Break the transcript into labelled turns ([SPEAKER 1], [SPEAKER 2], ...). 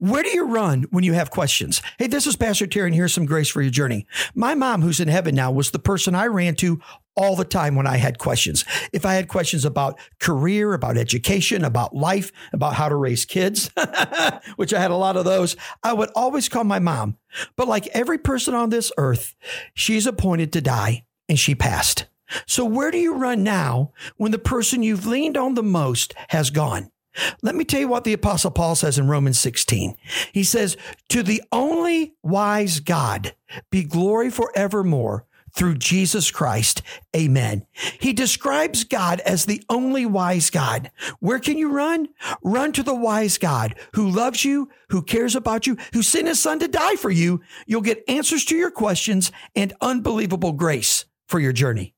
[SPEAKER 1] Where do you run when you have questions? Hey, this is Pastor Terry, and here's some grace for your journey. My mom, who's in heaven now, was the person I ran to all the time when I had questions. If I had questions about career, about education, about life, about how to raise kids, which I had a lot of those, I would always call my mom. But like every person on this earth, she's appointed to die and she passed. So where do you run now when the person you've leaned on the most has gone? Let me tell you what the apostle Paul says in Romans 16. He says, to the only wise God be glory forevermore through Jesus Christ. Amen. He describes God as the only wise God. Where can you run? Run to the wise God who loves you, who cares about you, who sent his son to die for you. You'll get answers to your questions and unbelievable grace for your journey.